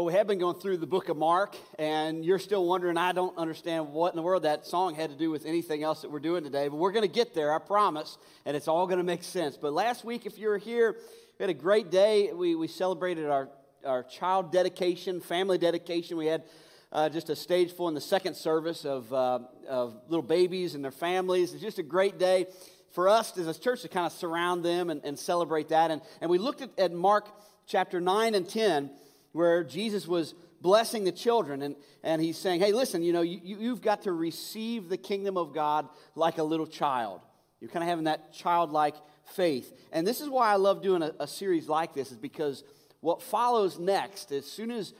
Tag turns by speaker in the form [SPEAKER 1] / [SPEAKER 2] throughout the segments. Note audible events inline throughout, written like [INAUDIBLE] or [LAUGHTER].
[SPEAKER 1] Well, we have been going through the book of Mark, and you're still wondering, I don't understand what in the world that song had to do with anything else that we're doing today, but we're going to get there, I promise, and it's all going to make sense. But last week, if you were here, we had a great day. We, we celebrated our, our child dedication, family dedication. We had uh, just a stage full in the second service of, uh, of little babies and their families. It's just a great day for us as a church to kind of surround them and, and celebrate that. And, and we looked at, at Mark chapter 9 and 10 where Jesus was blessing the children and, and he's saying, hey, listen, you know, you, you've got to receive the kingdom of God like a little child. You're kind of having that childlike faith. And this is why I love doing a, a series like this, is because what follows next, as soon as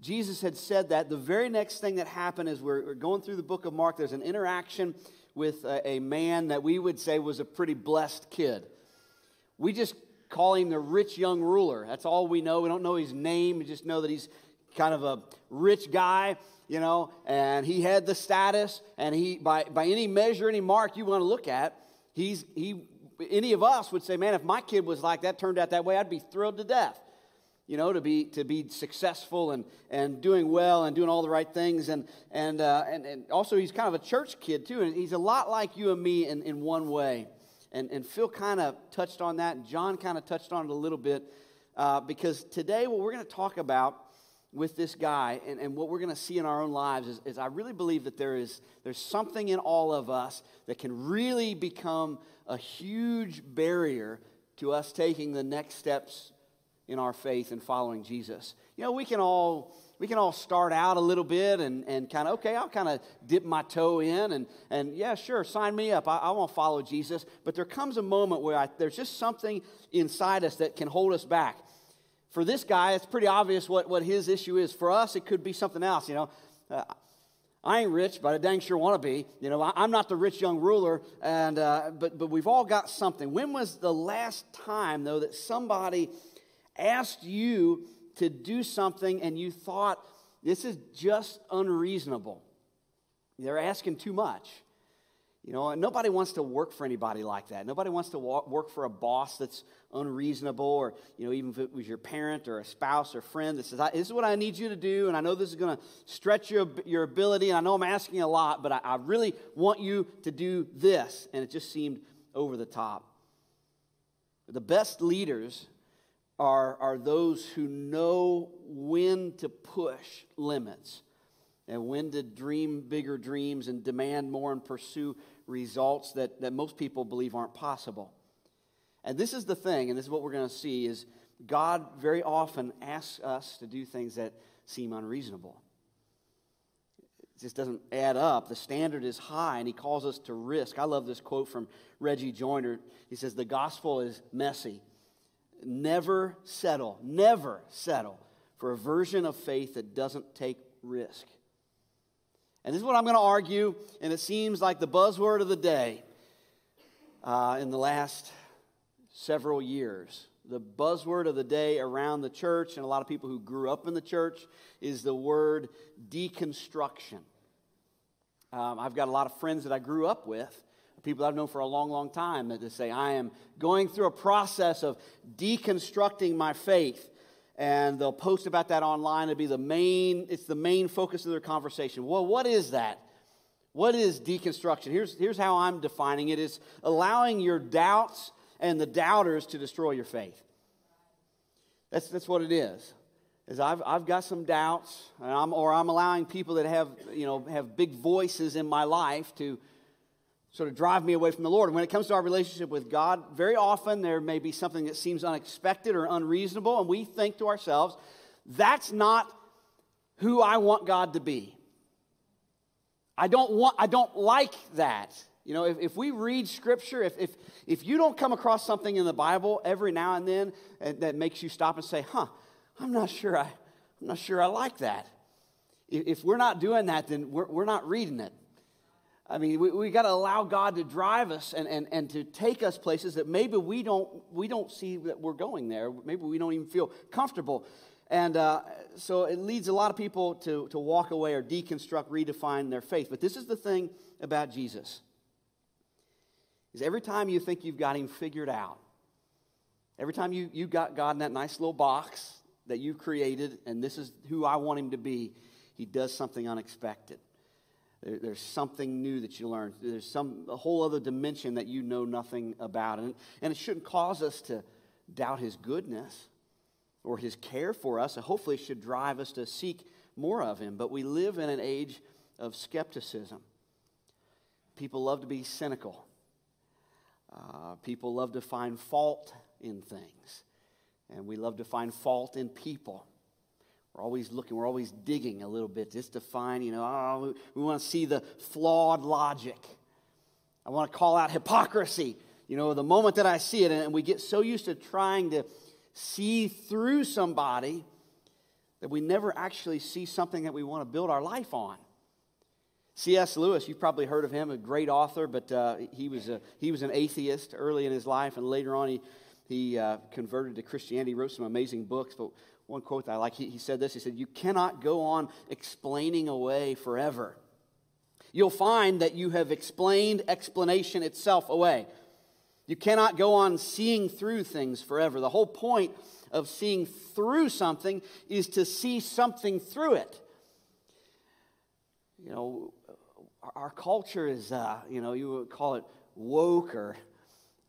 [SPEAKER 1] Jesus had said that, the very next thing that happened is we're, we're going through the book of Mark, there's an interaction with a, a man that we would say was a pretty blessed kid. We just call him the rich young ruler. That's all we know. We don't know his name. We just know that he's kind of a rich guy, you know, and he had the status, and he, by, by any measure, any mark you want to look at, he's, he, any of us would say, man, if my kid was like that, turned out that way, I'd be thrilled to death. You know, to be to be successful and, and doing well and doing all the right things and and, uh, and and also he's kind of a church kid too and he's a lot like you and me in, in one way and, and Phil kind of touched on that, and John kind of touched on it a little bit. Uh, because today, what we're going to talk about with this guy and, and what we're going to see in our own lives is, is, I really believe that there is there's something in all of us that can really become a huge barrier to us taking the next steps in our faith and following Jesus. You know, we can all we can all start out a little bit and, and kind of, okay, I'll kind of dip my toe in and, and yeah, sure, sign me up. I, I want to follow Jesus. But there comes a moment where I, there's just something inside us that can hold us back. For this guy, it's pretty obvious what, what his issue is. For us, it could be something else, you know. Uh, I ain't rich, but I dang sure want to be. You know, I, am not the rich young ruler, and, uh, but, but we've all got something. When was the last time, though, that somebody asked you to do something and you thought, this is just unreasonable. They're asking too much. You know, nobody wants to work for anybody like that. Nobody wants to work for a boss that's unreasonable, or, you know, even if it was your parent or a spouse or friend that says, This is what I need you to do, and I know this is going to stretch your, your ability, and I know I'm asking a lot, but I, I really want you to do this. And it just seemed over the top. The best leaders are, are those who know when to push limits and when to dream bigger dreams and demand more and pursue results that, that most people believe aren't possible. And this is the thing, and this is what we're going to see, is God very often asks us to do things that seem unreasonable. It just doesn't add up. The standard is high, and he calls us to risk. I love this quote from Reggie Joiner. He says, The gospel is messy, Never settle, never settle for a version of faith that doesn't take risk. And this is what I'm going to argue, and it seems like the buzzword of the day uh, in the last several years. The buzzword of the day around the church, and a lot of people who grew up in the church, is the word deconstruction. Um, I've got a lot of friends that I grew up with people I've known for a long, long time that say, I am going through a process of deconstructing my faith. And they'll post about that online. It'll be the main, it's the main focus of their conversation. Well, what is that? What is deconstruction? Here's, here's how I'm defining it is allowing your doubts and the doubters to destroy your faith. That's, that's what it is. Is I've, I've got some doubts, I'm, or I'm allowing people that have, you know, have big voices in my life to, sort of drive me away from the Lord. And when it comes to our relationship with God, very often there may be something that seems unexpected or unreasonable, and we think to ourselves, that's not who I want God to be. I don't want, I don't like that. You know, if, if we read scripture, if, if, if you don't come across something in the Bible every now and then uh, that makes you stop and say, huh, I'm not sure I, I'm not sure I like that. If, if we're not doing that, then we're, we're not reading it. I mean, we, we got to allow God to drive us and, and, and to take us places that maybe we don't, we don't see that we're going there. Maybe we don't even feel comfortable. And uh, so it leads a lot of people to, to walk away or deconstruct, redefine their faith. But this is the thing about Jesus. Is every time you think you've got him figured out, every time you, you got God in that nice little box that you've created, and this is who I want him to be, he does something unexpected. There, there's something new that you learn. There's some a whole other dimension that you know nothing about. And, and it shouldn't cause us to doubt his goodness or his care for us. And hopefully should drive us to seek more of him. But we live in an age of skepticism. People love to be cynical. Uh, people love to find fault in things. And we love to find fault in people. We're always looking, we're always digging a little bit just to find, you know, oh, we want to see the flawed logic. I want to call out hypocrisy, you know, the moment that I see it. And we get so used to trying to see through somebody that we never actually see something that we want to build our life on. C.S. Lewis, you've probably heard of him, a great author, but uh, he, was a, he was an atheist early in his life, and later on he, he uh, converted to Christianity, wrote some amazing books. But one quote that I like, he, he said this He said, You cannot go on explaining away forever. You'll find that you have explained explanation itself away. You cannot go on seeing through things forever. The whole point of seeing through something is to see something through it. You know, our culture is, uh, you know, you would call it woke or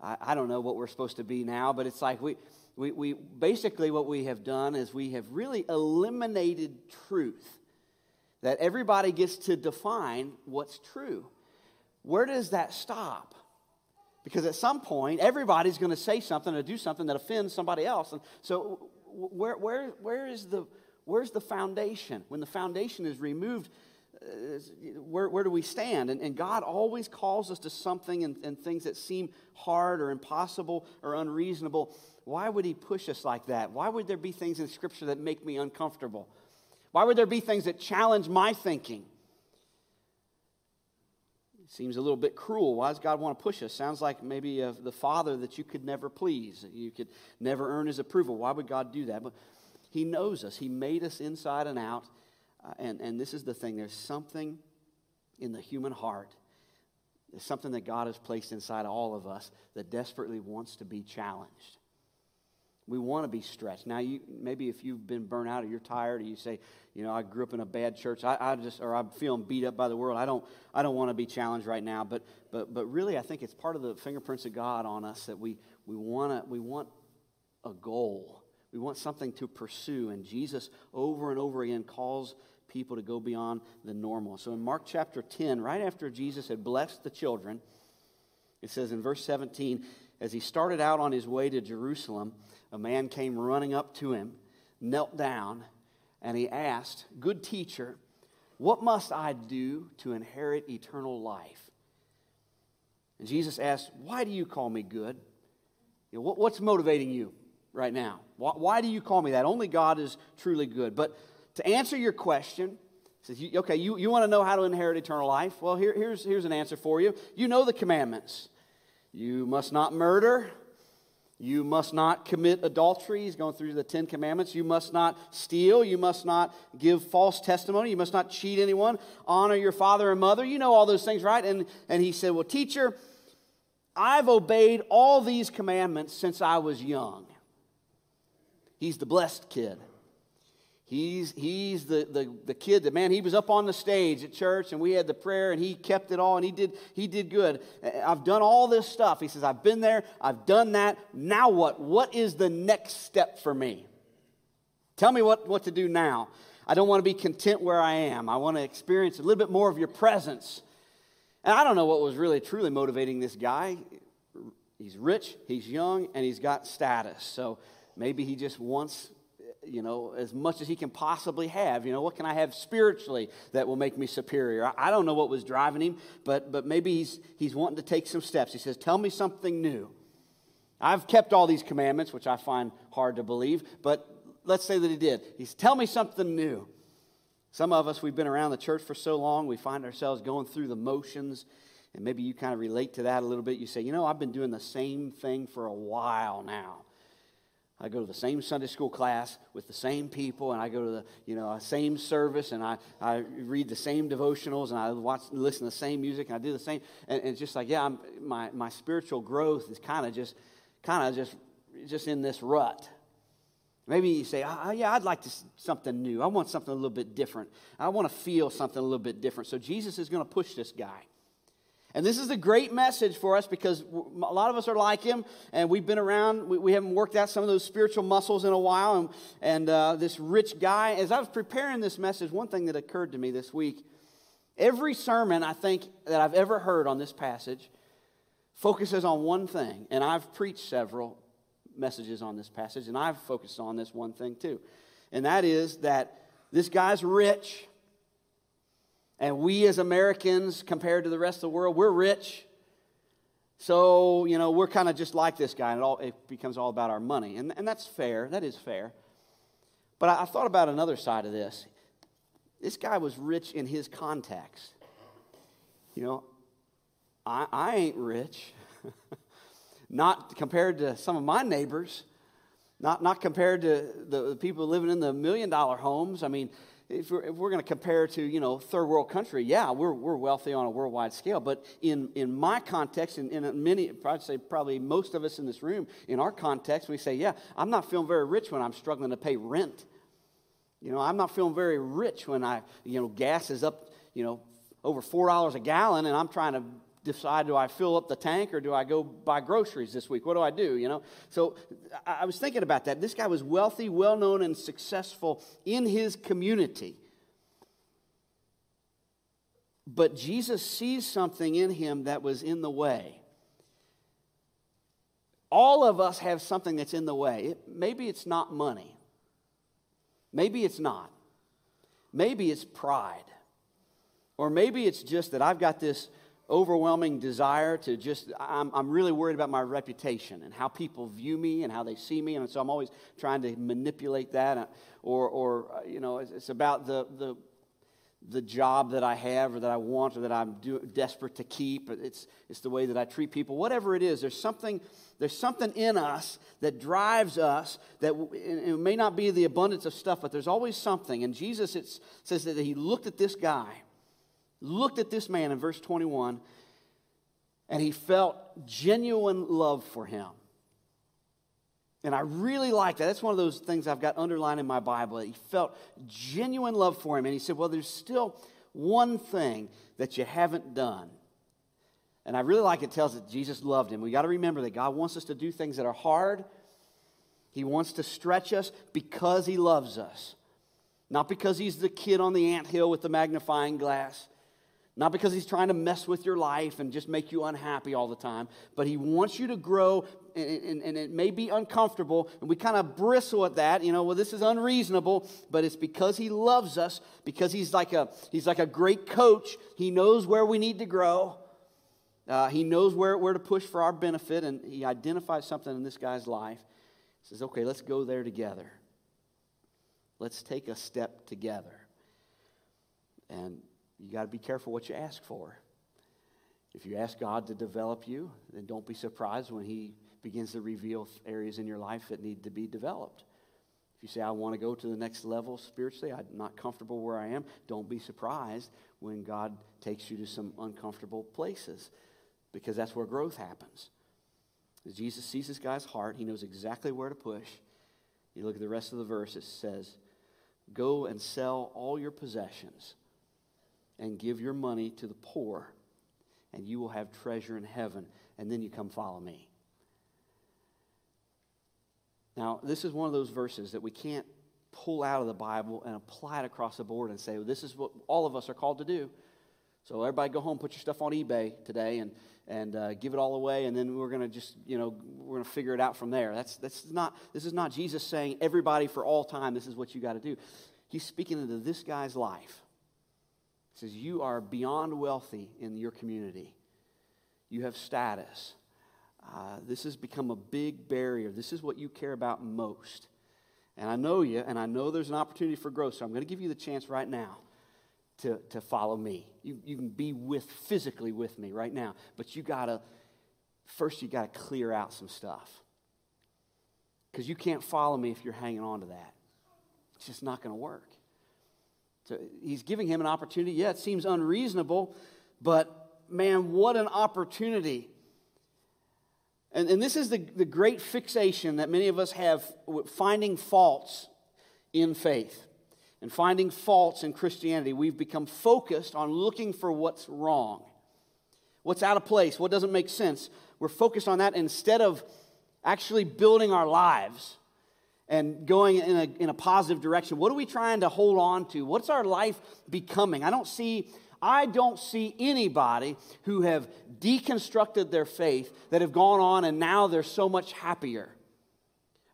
[SPEAKER 1] I, I don't know what we're supposed to be now, but it's like we, we, we basically what we have done is we have really eliminated truth. That everybody gets to define what's true. Where does that stop? Because at some point, everybody's going to say something or do something that offends somebody else. And so, where, where, where is the, where's the foundation? When the foundation is removed, where, where do we stand? And, and God always calls us to something and, and things that seem hard or impossible or unreasonable. Why would He push us like that? Why would there be things in Scripture that make me uncomfortable? Why would there be things that challenge my thinking? Seems a little bit cruel. Why does God want to push us? Sounds like maybe uh, the Father that you could never please, you could never earn His approval. Why would God do that? But He knows us, He made us inside and out. Uh, and, and this is the thing there's something in the human heart, there's something that God has placed inside all of us that desperately wants to be challenged. We want to be stretched. Now, you, maybe if you've been burnt out or you're tired or you say, you know, I grew up in a bad church, I, I just, or I'm feeling beat up by the world, I don't, I don't want to be challenged right now. But, but, but really, I think it's part of the fingerprints of God on us that we, we, wanna, we want a goal. We want something to pursue. And Jesus, over and over again, calls people to go beyond the normal. So in Mark chapter 10, right after Jesus had blessed the children, it says in verse 17, as he started out on his way to Jerusalem, a man came running up to him, knelt down, and he asked, Good teacher, what must I do to inherit eternal life? And Jesus asked, Why do you call me good? You know, what, what's motivating you right now? Why, why, do you call me that? Only God is truly good. But to answer your question, says, okay, you, you want to know how to inherit eternal life? Well, here, here's, here's an answer for you. You know the commandments. You must not murder. You must not commit adultery. He's going through the Ten Commandments. You must not steal. You must not give false testimony. You must not cheat anyone. Honor your father and mother. You know all those things, right? And, and he said, Well, teacher, I've obeyed all these commandments since I was young. He's the blessed kid. He's, he's the, the, the kid that, man, he was up on the stage at church and we had the prayer and he kept it all and he did, he did good. I've done all this stuff. He says, I've been there, I've done that. Now what? What is the next step for me? Tell me what, what to do now. I don't want to be content where I am. I want to experience a little bit more of your presence. And I don't know what was really truly motivating this guy. He's rich, he's young, and he's got status. So maybe he just wants you know, as much as he can possibly have. You know, what can I have spiritually that will make me superior? I, don't know what was driving him, but, but maybe he's, he's wanting to take some steps. He says, Tell me something new. I've kept all these commandments, which I find hard to believe, but let's say that he did. He's, Tell me something new. Some of us, we've been around the church for so long, we find ourselves going through the motions. And maybe you kind of relate to that a little bit. You say, you know, I've been doing the same thing for a while now. I go to the same Sunday school class with the same people, and I go to the you know uh, same service, and I, I read the same devotionals, and I watch listen to the same music, and I do the same. And, and it's just like, yeah, I'm, my my spiritual growth is kind of just kind of just just in this rut. Maybe you say, oh, yeah, I'd like to something new. I want something a little bit different. I want to feel something a little bit different. So Jesus is going to push this guy. And this is a great message for us because a lot of us are like him, and we've been around. We, we haven't worked out some of those spiritual muscles in a while. And, and uh, this rich guy, as I was preparing this message, one thing that occurred to me this week every sermon I think that I've ever heard on this passage focuses on one thing. And I've preached several messages on this passage, and I've focused on this one thing too. And that is that this guy's rich, and we as Americans, compared to the rest of the world, we're rich. So, you know, we're kind of just like this guy, and it, all, it becomes all about our money. And, and that's fair, that is fair. But I, I thought about another side of this. This guy was rich in his context. You know, I, I ain't rich. [LAUGHS] not compared to some of my neighbors, not, not compared to the, the people living in the million dollar homes. I mean, if we're, we're going to compare to, you know, third world country, yeah, we're, we're wealthy on a worldwide scale. But in, in my context, and in, in many, I'd say probably most of us in this room, in our context, we say, yeah, I'm not feeling very rich when I'm struggling to pay rent. You know, I'm not feeling very rich when I, you know, gas is up, you know, over $4 a gallon and I'm trying to decide do I fill up the tank or do I go buy groceries this week? What do I do? You know? So I, was thinking about that. This guy was wealthy, well known, and successful in his community. But Jesus sees something in him that was in the way. All of us have something that's in the way. It, maybe it's not money. Maybe it's not. Maybe it's pride. Or maybe it's just that I've got this overwhelming desire to just, I'm, I'm really worried about my reputation and how people view me and how they see me. And so I'm always trying to manipulate that. Uh, or, or uh, you know, it's, about the, the, the job that I have or that I want or that I'm do, desperate to keep. It's, it's the way that I treat people. Whatever it is, there's something, there's something in us that drives us that it may not be the abundance of stuff, but there's always something. And Jesus says that he looked at this guy looked at this man in verse 21 and he felt genuine love for him. And I really like that. That's one of those things I've got underlined in my Bible. He felt genuine love for him. And he said, Well, there's still one thing that you haven't done. And I really like it tells that Jesus loved him. We got to remember that God wants us to do things that are hard. He wants to stretch us because he loves us. Not because he's the kid on the ant hill with the magnifying glass. Not because he's trying to mess with your life and just make you unhappy all the time, but he wants you to grow, and, and, and it may be uncomfortable, and we kind of bristle at that. You know, well, this is unreasonable, but it's because he loves us, because he's like a, he's like a great coach. He knows where we need to grow, uh, he knows where, where to push for our benefit, and he identifies something in this guy's life. He says, okay, let's go there together. Let's take a step together. And you got to be careful what you ask for. If you ask God to develop you, then don't be surprised when He begins to reveal areas in your life that need to be developed. If you say, I want to go to the next level spiritually, I'm not comfortable where I am, don't be surprised when God takes you to some uncomfortable places because that's where growth happens. As Jesus sees this guy's heart, he knows exactly where to push. You look at the rest of the verse, it says, Go and sell all your possessions and give your money to the poor, and you will have treasure in heaven. And then you come follow me. Now, this is one of those verses that we can't pull out of the Bible and apply it across the board and say, well, this is what all of us are called to do. So, everybody go home, put your stuff on eBay today, and, and uh, give it all away, and then we're going to just, you know, we're going to figure it out from there. That's, that's not, this is not Jesus saying, everybody for all time, this is what you got to do. He's speaking into this guy's life says, You are beyond wealthy in your community, you have status. Uh, this has become a big barrier. This is what you care about most. And I know you, and I know there's an opportunity for growth, so I'm going to give you the chance right now to, to follow me. You, you can be with physically with me right now, but you got to, first, you got to clear out some stuff. Because you can't follow me if you're hanging on to that. It's just not going to work. So he's giving him an opportunity. Yeah, it seems unreasonable, but man, what an opportunity And, and this is the, the great fixation that many of us have finding faults in faith and finding faults in Christianity. We've become focused on looking for what's wrong, what's out of place, what doesn't make sense. We're focused on that instead of actually building our lives and going in a, in a positive direction. What are we trying to hold on to? What's our life becoming? I don't see I don't see anybody who have deconstructed their faith that have gone on and now they're so much happier.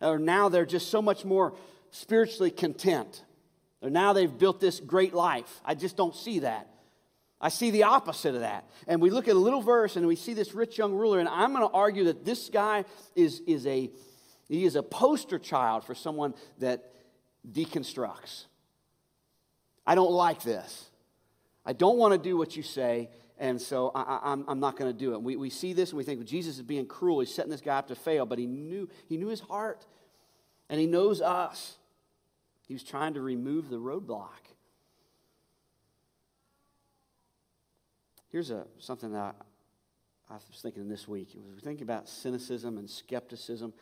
[SPEAKER 1] Or now they're just so much more spiritually content. Or now they've built this great life. I just don't see that. I see the opposite of that. And we look at a little verse and we see this rich young ruler, and I'm going to argue that this guy is, is a he is a poster child for someone that deconstructs. I don't like this. I don't want to do what you say, and so I, am not going to do it. We, we see this and we think well, Jesus is being cruel. He's setting this guy up to fail, but he knew, he knew his heart, and he knows us. He was trying to remove the roadblock. Here's a, something that I, I was thinking this week. We were thinking about cynicism and skepticism.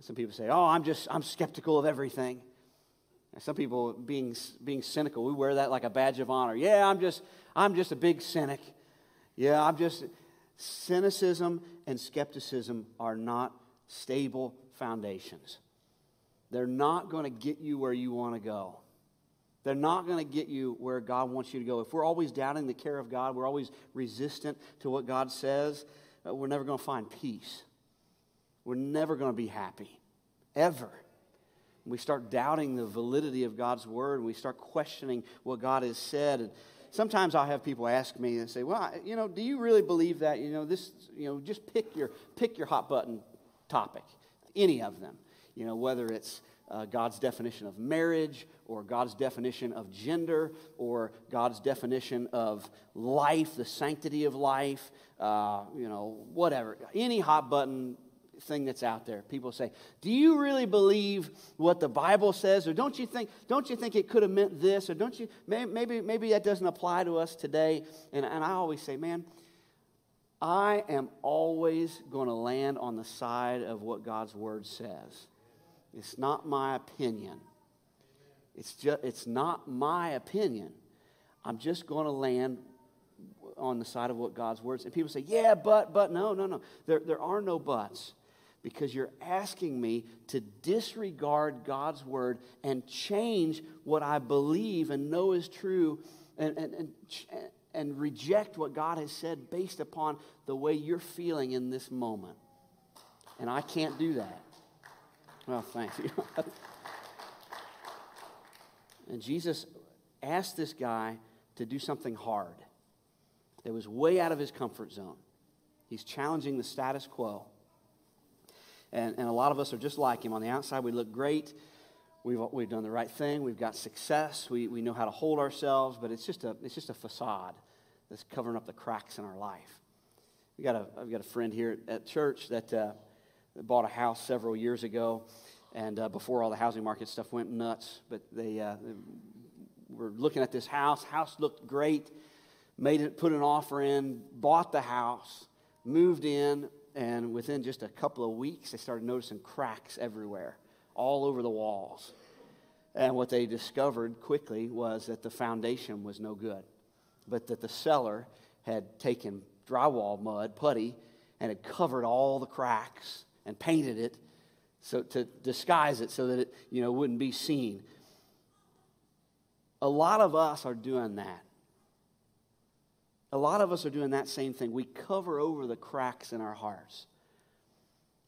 [SPEAKER 1] Some people say, "Oh, I'm just I'm skeptical of everything." Some people being, being cynical, we wear that like a badge of honor. Yeah, I'm just, I'm just a big cynic. Yeah, I'm just. Cynicism and skepticism are not stable foundations. They're not going to get you where you want to go. They're not going to get you where God wants you to go. If we're always doubting the care of God, we're always resistant to what God says, uh, we're never going to find peace. We're never going to be happy, ever we start doubting the validity of God's word, and we start questioning what God has said. And sometimes I'll have people ask me and say, "Well, you know, do you really believe that? You know, this, you know, just pick your pick your hot button topic, any of them. You know, whether it's uh, God's definition of marriage, or God's definition of gender, or God's definition of life, the sanctity of life, uh, you know, whatever. Any hot button thing that's out there. People say, "Do you really believe what the Bible says, or don't you think don't you think it could have meant this, or don't you maybe maybe that doesn't apply to us today?" And, and I always say, "Man, I am always going to land on the side of what God's word says. It's not my opinion. It's just it's not my opinion. I'm just going to land on the side of what God's word says. And people say, yeah, but, but, no, no, no. There, there are no buts because you're asking me to disregard God's word and change what I believe and know is true and, and, and, and reject what God has said based upon the way you're feeling in this moment. And I can't do that. Well, thank you. [LAUGHS] and Jesus asked this guy to do something hard that was way out of his comfort zone. He's challenging the status quo. And, and a lot of us are just like him. On the outside, we look great. We've, we've done the right thing. We've got success. We, we know how to hold ourselves, but it's just, a, it's just a facade that's covering up the cracks in our life. We got a, I've got a friend here at church that, uh, bought a house several years ago, and uh, before all the housing market stuff went nuts. But they, uh, they were looking at this house. House looked great. Made it, put an offer in, bought the house, moved in, and within just a couple of weeks, they started noticing cracks everywhere, all over the walls. And what they discovered quickly was that the foundation was no good, but that the seller had taken drywall mud, putty, and had covered all the cracks and painted it so to disguise it so that it you know wouldn't be seen. A lot of us are doing that. A lot of us are doing that same thing. We cover over the cracks in our hearts.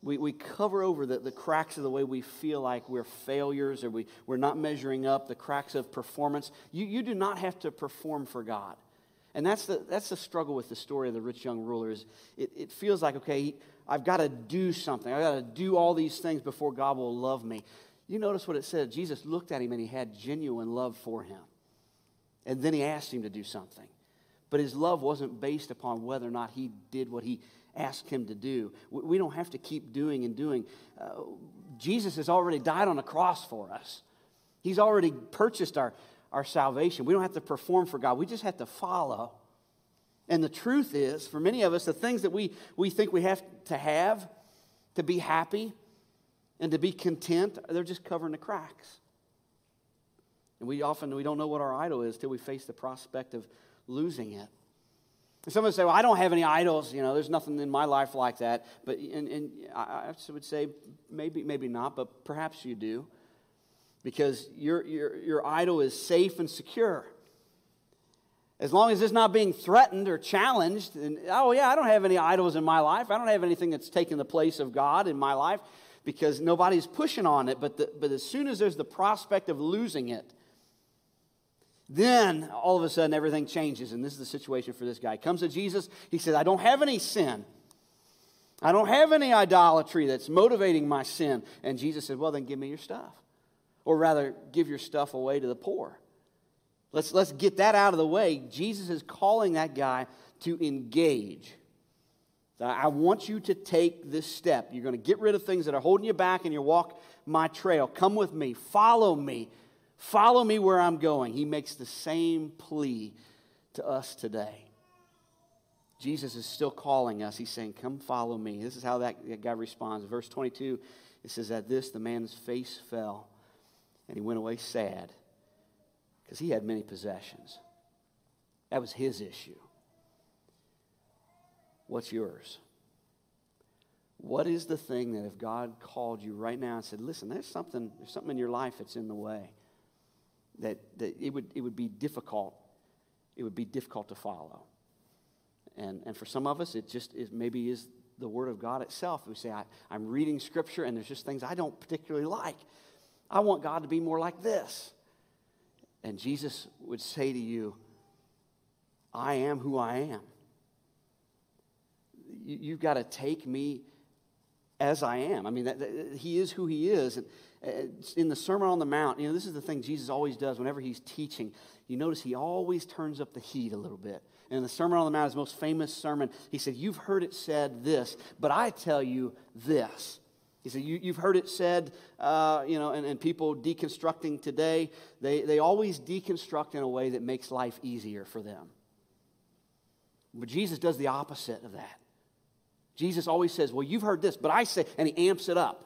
[SPEAKER 1] We, we cover over the, the cracks of the way we feel like we're failures or we, we're not measuring up, the cracks of performance. You, you do not have to perform for God. And that's the, that's the struggle with the story of the rich young ruler is it, it feels like, okay, I've got to do something. I've got to do all these things before God will love me. You notice what it said. Jesus looked at him and he had genuine love for him. And then he asked him to do something. But his love wasn't based upon whether or not he did what he asked him to do. We don't have to keep doing and doing. Uh, Jesus has already died on the cross for us, he's already purchased our, our salvation. We don't have to perform for God, we just have to follow. And the truth is, for many of us, the things that we, we think we have to have to be happy and to be content, they're just covering the cracks. And we often we don't know what our idol is till we face the prospect of losing it. And some of us say, well, I don't have any idols. You know, there's nothing in my life like that. But and, and I would say maybe, maybe not, but perhaps you do. Because your, your, your idol is safe and secure. As long as it's not being threatened or challenged, and oh, yeah, I don't have any idols in my life. I don't have anything that's taken the place of God in my life because nobody's pushing on it. But, the, but as soon as there's the prospect of losing it, then all of a sudden everything changes. And this is the situation for this guy. He comes to Jesus. He says, I don't have any sin. I don't have any idolatry that's motivating my sin. And Jesus said, Well, then give me your stuff. Or rather, give your stuff away to the poor. Let's, let's get that out of the way. Jesus is calling that guy to engage. I want you to take this step. You're going to get rid of things that are holding you back and you walk my trail. Come with me. Follow me. Follow me where I'm going. He makes the same plea to us today. Jesus is still calling us. He's saying, Come follow me. This is how that guy responds. Verse 22, it says, At this, the man's face fell, and he went away sad because he had many possessions. That was his issue. What's yours? What is the thing that if God called you right now and said, Listen, there's something, there's something in your life that's in the way? That, that it, would, it would be difficult. It would be difficult to follow. And, and for some of us, it just is, maybe is the Word of God itself. We say, I, I'm reading Scripture and there's just things I don't particularly like. I want God to be more like this. And Jesus would say to you, I am who I am. You, you've got to take me as I am. I mean, that, that, He is who He is. And, uh, in the Sermon on the Mount, you know, this is the thing Jesus always does whenever he's teaching. You notice he always turns up the heat a little bit. And in the Sermon on the Mount, his most famous sermon, he said, You've heard it said this, but I tell you this. He said, you, have heard it said, uh, you know, and, and people deconstructing today, they, they always deconstruct in a way that makes life easier for them. But Jesus does the opposite of that. Jesus always says, Well, you've heard this, but I say, and he amps it up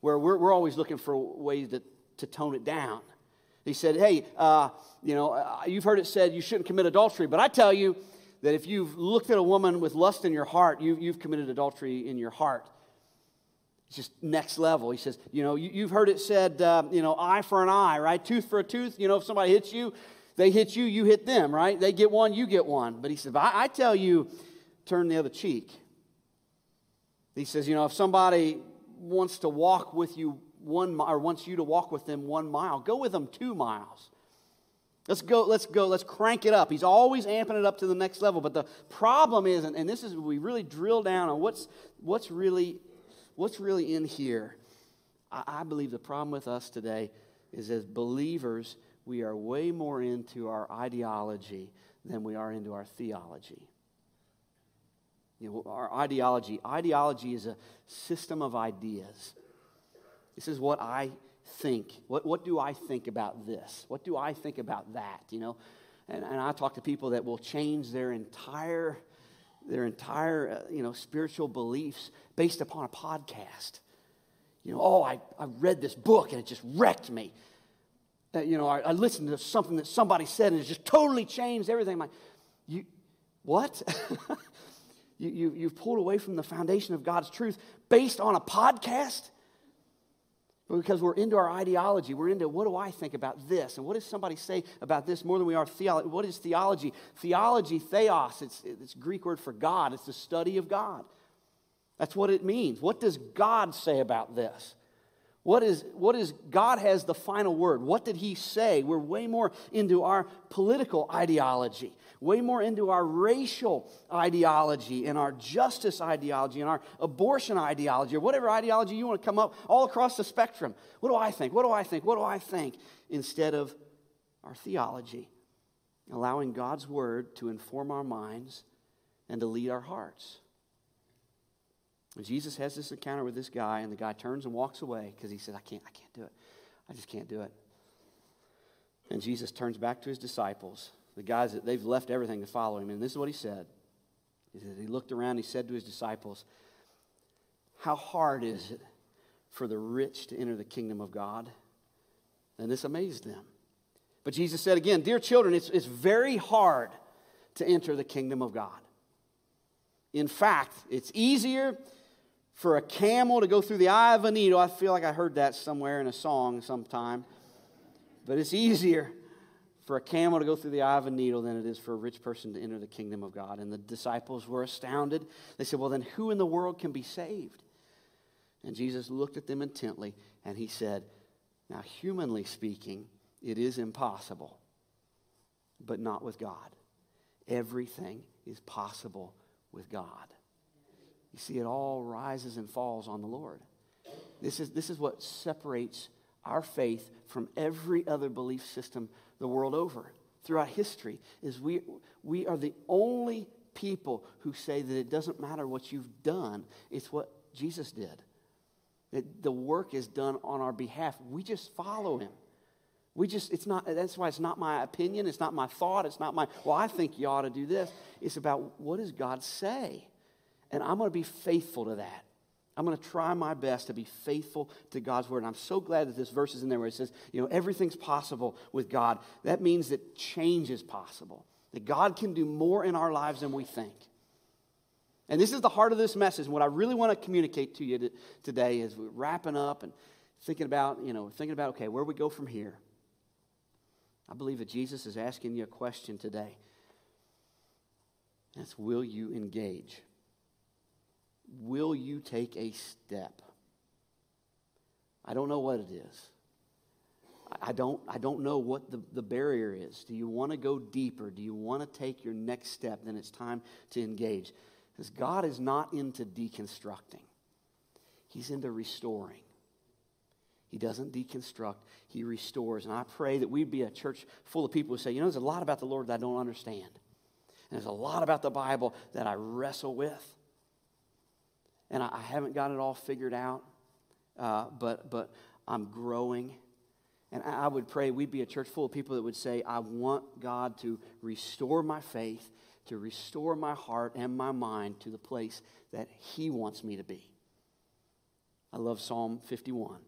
[SPEAKER 1] where we're, we're always looking for ways to, to tone it down. He said, Hey, uh, you know, uh, you've heard it said you shouldn't commit adultery, but I tell you that if you've looked at a woman with lust in your heart, you, you've committed adultery in your heart. It's just next level. He says, You know, you, have heard it said, uh, you know, eye for an eye, right? Tooth for a tooth. You know, if somebody hits you, they hit you, you hit them, right? They get one, you get one. But he said, I, I tell you, turn the other cheek. He says, you know, if somebody wants to walk with you one or wants you to walk with them one mile, go with them two miles. Let's go, let's go, let's crank it up. He's always amping it up to the next level. But the problem is, and, and this is we really drill down on what's what's really what's really in here. I, I believe the problem with us today is as believers, we are way more into our ideology than we are into our theology. You know, our ideology. Ideology is a system of ideas. This is what I think. What, what do I think about this? What do I think about that? You know, and, and I talk to people that will change their entire, their entire, uh, you know, spiritual beliefs based upon a podcast. You know, oh, I, I read this book and it just wrecked me. Uh, you know, I, I, listened to something that somebody said and it just totally changed everything. I'm like, you, what? [LAUGHS] you, you, you've pulled away from the foundation of God's truth based on a podcast? Because we're into our ideology. We're into what do I think about this? And what does somebody say about this more than we are theology? What is theology? Theology, theos, it's, it's Greek word for God. It's the study of God. That's what it means. What does God say about this? What is, what is God has the final word? What did he say? We're way more into our political ideology, way more into our racial ideology and our justice ideology and our abortion ideology or whatever ideology you want to come up all across the spectrum. What do I think? What do I think? What do I think? Instead of our theology, allowing God's word to inform our minds and to lead our hearts. Jesus has this encounter with this guy, and the guy turns and walks away because he says, I can't, I can't do it. I just can't do it. And Jesus turns back to his disciples. the guys that they've left everything to follow him. And this is what he said. He, said, he looked around, he said to his disciples, How hard is it for the rich to enter the kingdom of God? And this amazed them. But Jesus said again, Dear children, it's, it's very hard to enter the kingdom of God. In fact, it's easier for a camel to go through the eye of a needle. I feel like I heard that somewhere in a song sometime. But it's easier for a camel to go through the eye of a needle than it is for a rich person to enter the kingdom of God. And the disciples were astounded. They said, Well, then who in the world can be saved? And Jesus looked at them intently and he said, Now, humanly speaking, it is impossible, but not with God. Everything is possible with God. You see, it all rises and falls on the Lord. This is, this is what separates our faith from every other belief system the world over throughout history is we, we are the only people who say that it doesn't matter what you've done it's what jesus did that the work is done on our behalf we just follow him we just, it's not, that's why it's not my opinion, it's not my thought, it's not my, well, I think you ought to do this. It's about what does God say? And I'm going to be faithful to that. I'm going to try my best to be faithful to God's word. And I'm so glad that this verse is in there where it says, you know, everything's possible with God. That means that change is possible, that God can do more in our lives than we think. And this is the heart of this message. And what I really want to communicate to you today is we're wrapping up and thinking about, you know, thinking about, okay, where we go from here. I believe that Jesus is asking you a question today. That's will you engage? Will you take a step? I don't know what it is. I don't, I don't know what the, the barrier is. Do you want to go deeper? Do you want to take your next step? Then it's time to engage. Because God is not into deconstructing, He's into restoring. He doesn't deconstruct, He restores. And I pray that we'd be a church full of people who say, you know, there's a lot about the Lord that I don't understand. And there's a lot about the Bible that I wrestle with. And I, I haven't got it all figured out, uh, but, but I'm growing. And I, I would pray we'd be a church full of people that would say, I want God to restore my faith, to restore my heart and my mind to the place that He wants me to be. I love Psalm 51.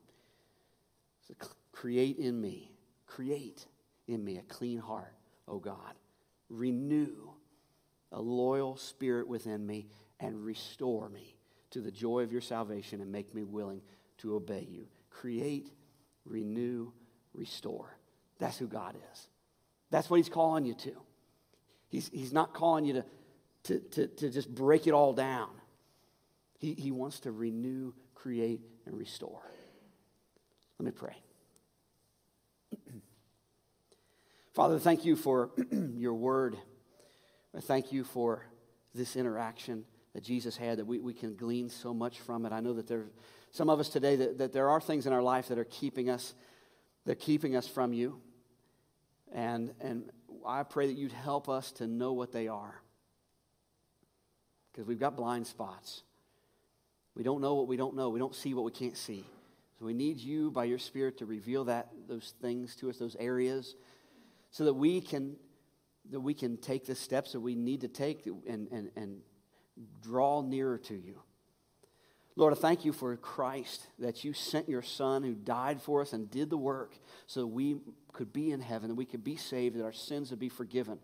[SPEAKER 1] So, Create in me, create in me a clean heart, O God. Renew a loyal spirit within me and restore me to the joy of your salvation and make me willing to obey you. Create, renew, restore. That's who God is. That's what He's calling you to. He's, he's not calling you to, to, to, to just break it all down. He, he wants to renew, create, and restore. Let me pray. [CLEARS THROAT] Father, thank you for [CLEARS THROAT] your word. I thank you for this interaction that Jesus had, that we, we can glean so much from it. I know that there some of us today that, that there are things in our life that are keeping us, they're keeping us from you. And, and I pray that you'd help us to know what they are. Because we've got blind spots. We don't know what we don't know. We don't see what we can't see. So we need you by your Spirit to reveal that those things to us, those areas, so that we can that we can take the steps that we need to take and, and, and draw nearer to you. Lord, I thank you for Christ, that you sent your Son who died for us and did the work so we could be in heaven, that we could be saved, that our sins would be forgiven.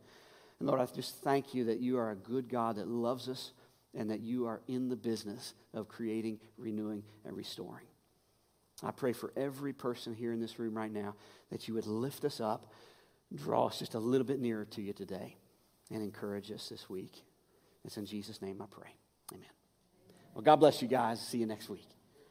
[SPEAKER 1] And Lord, I just thank you that you are a good God that loves us and that you are in the business of creating, renewing, and restoring. I pray for every person here in this room right now that you would lift us up, draw us just a little bit nearer to you today, and encourage us this week. It's in Jesus' name I pray. Amen. Well, God bless you guys. See you next week.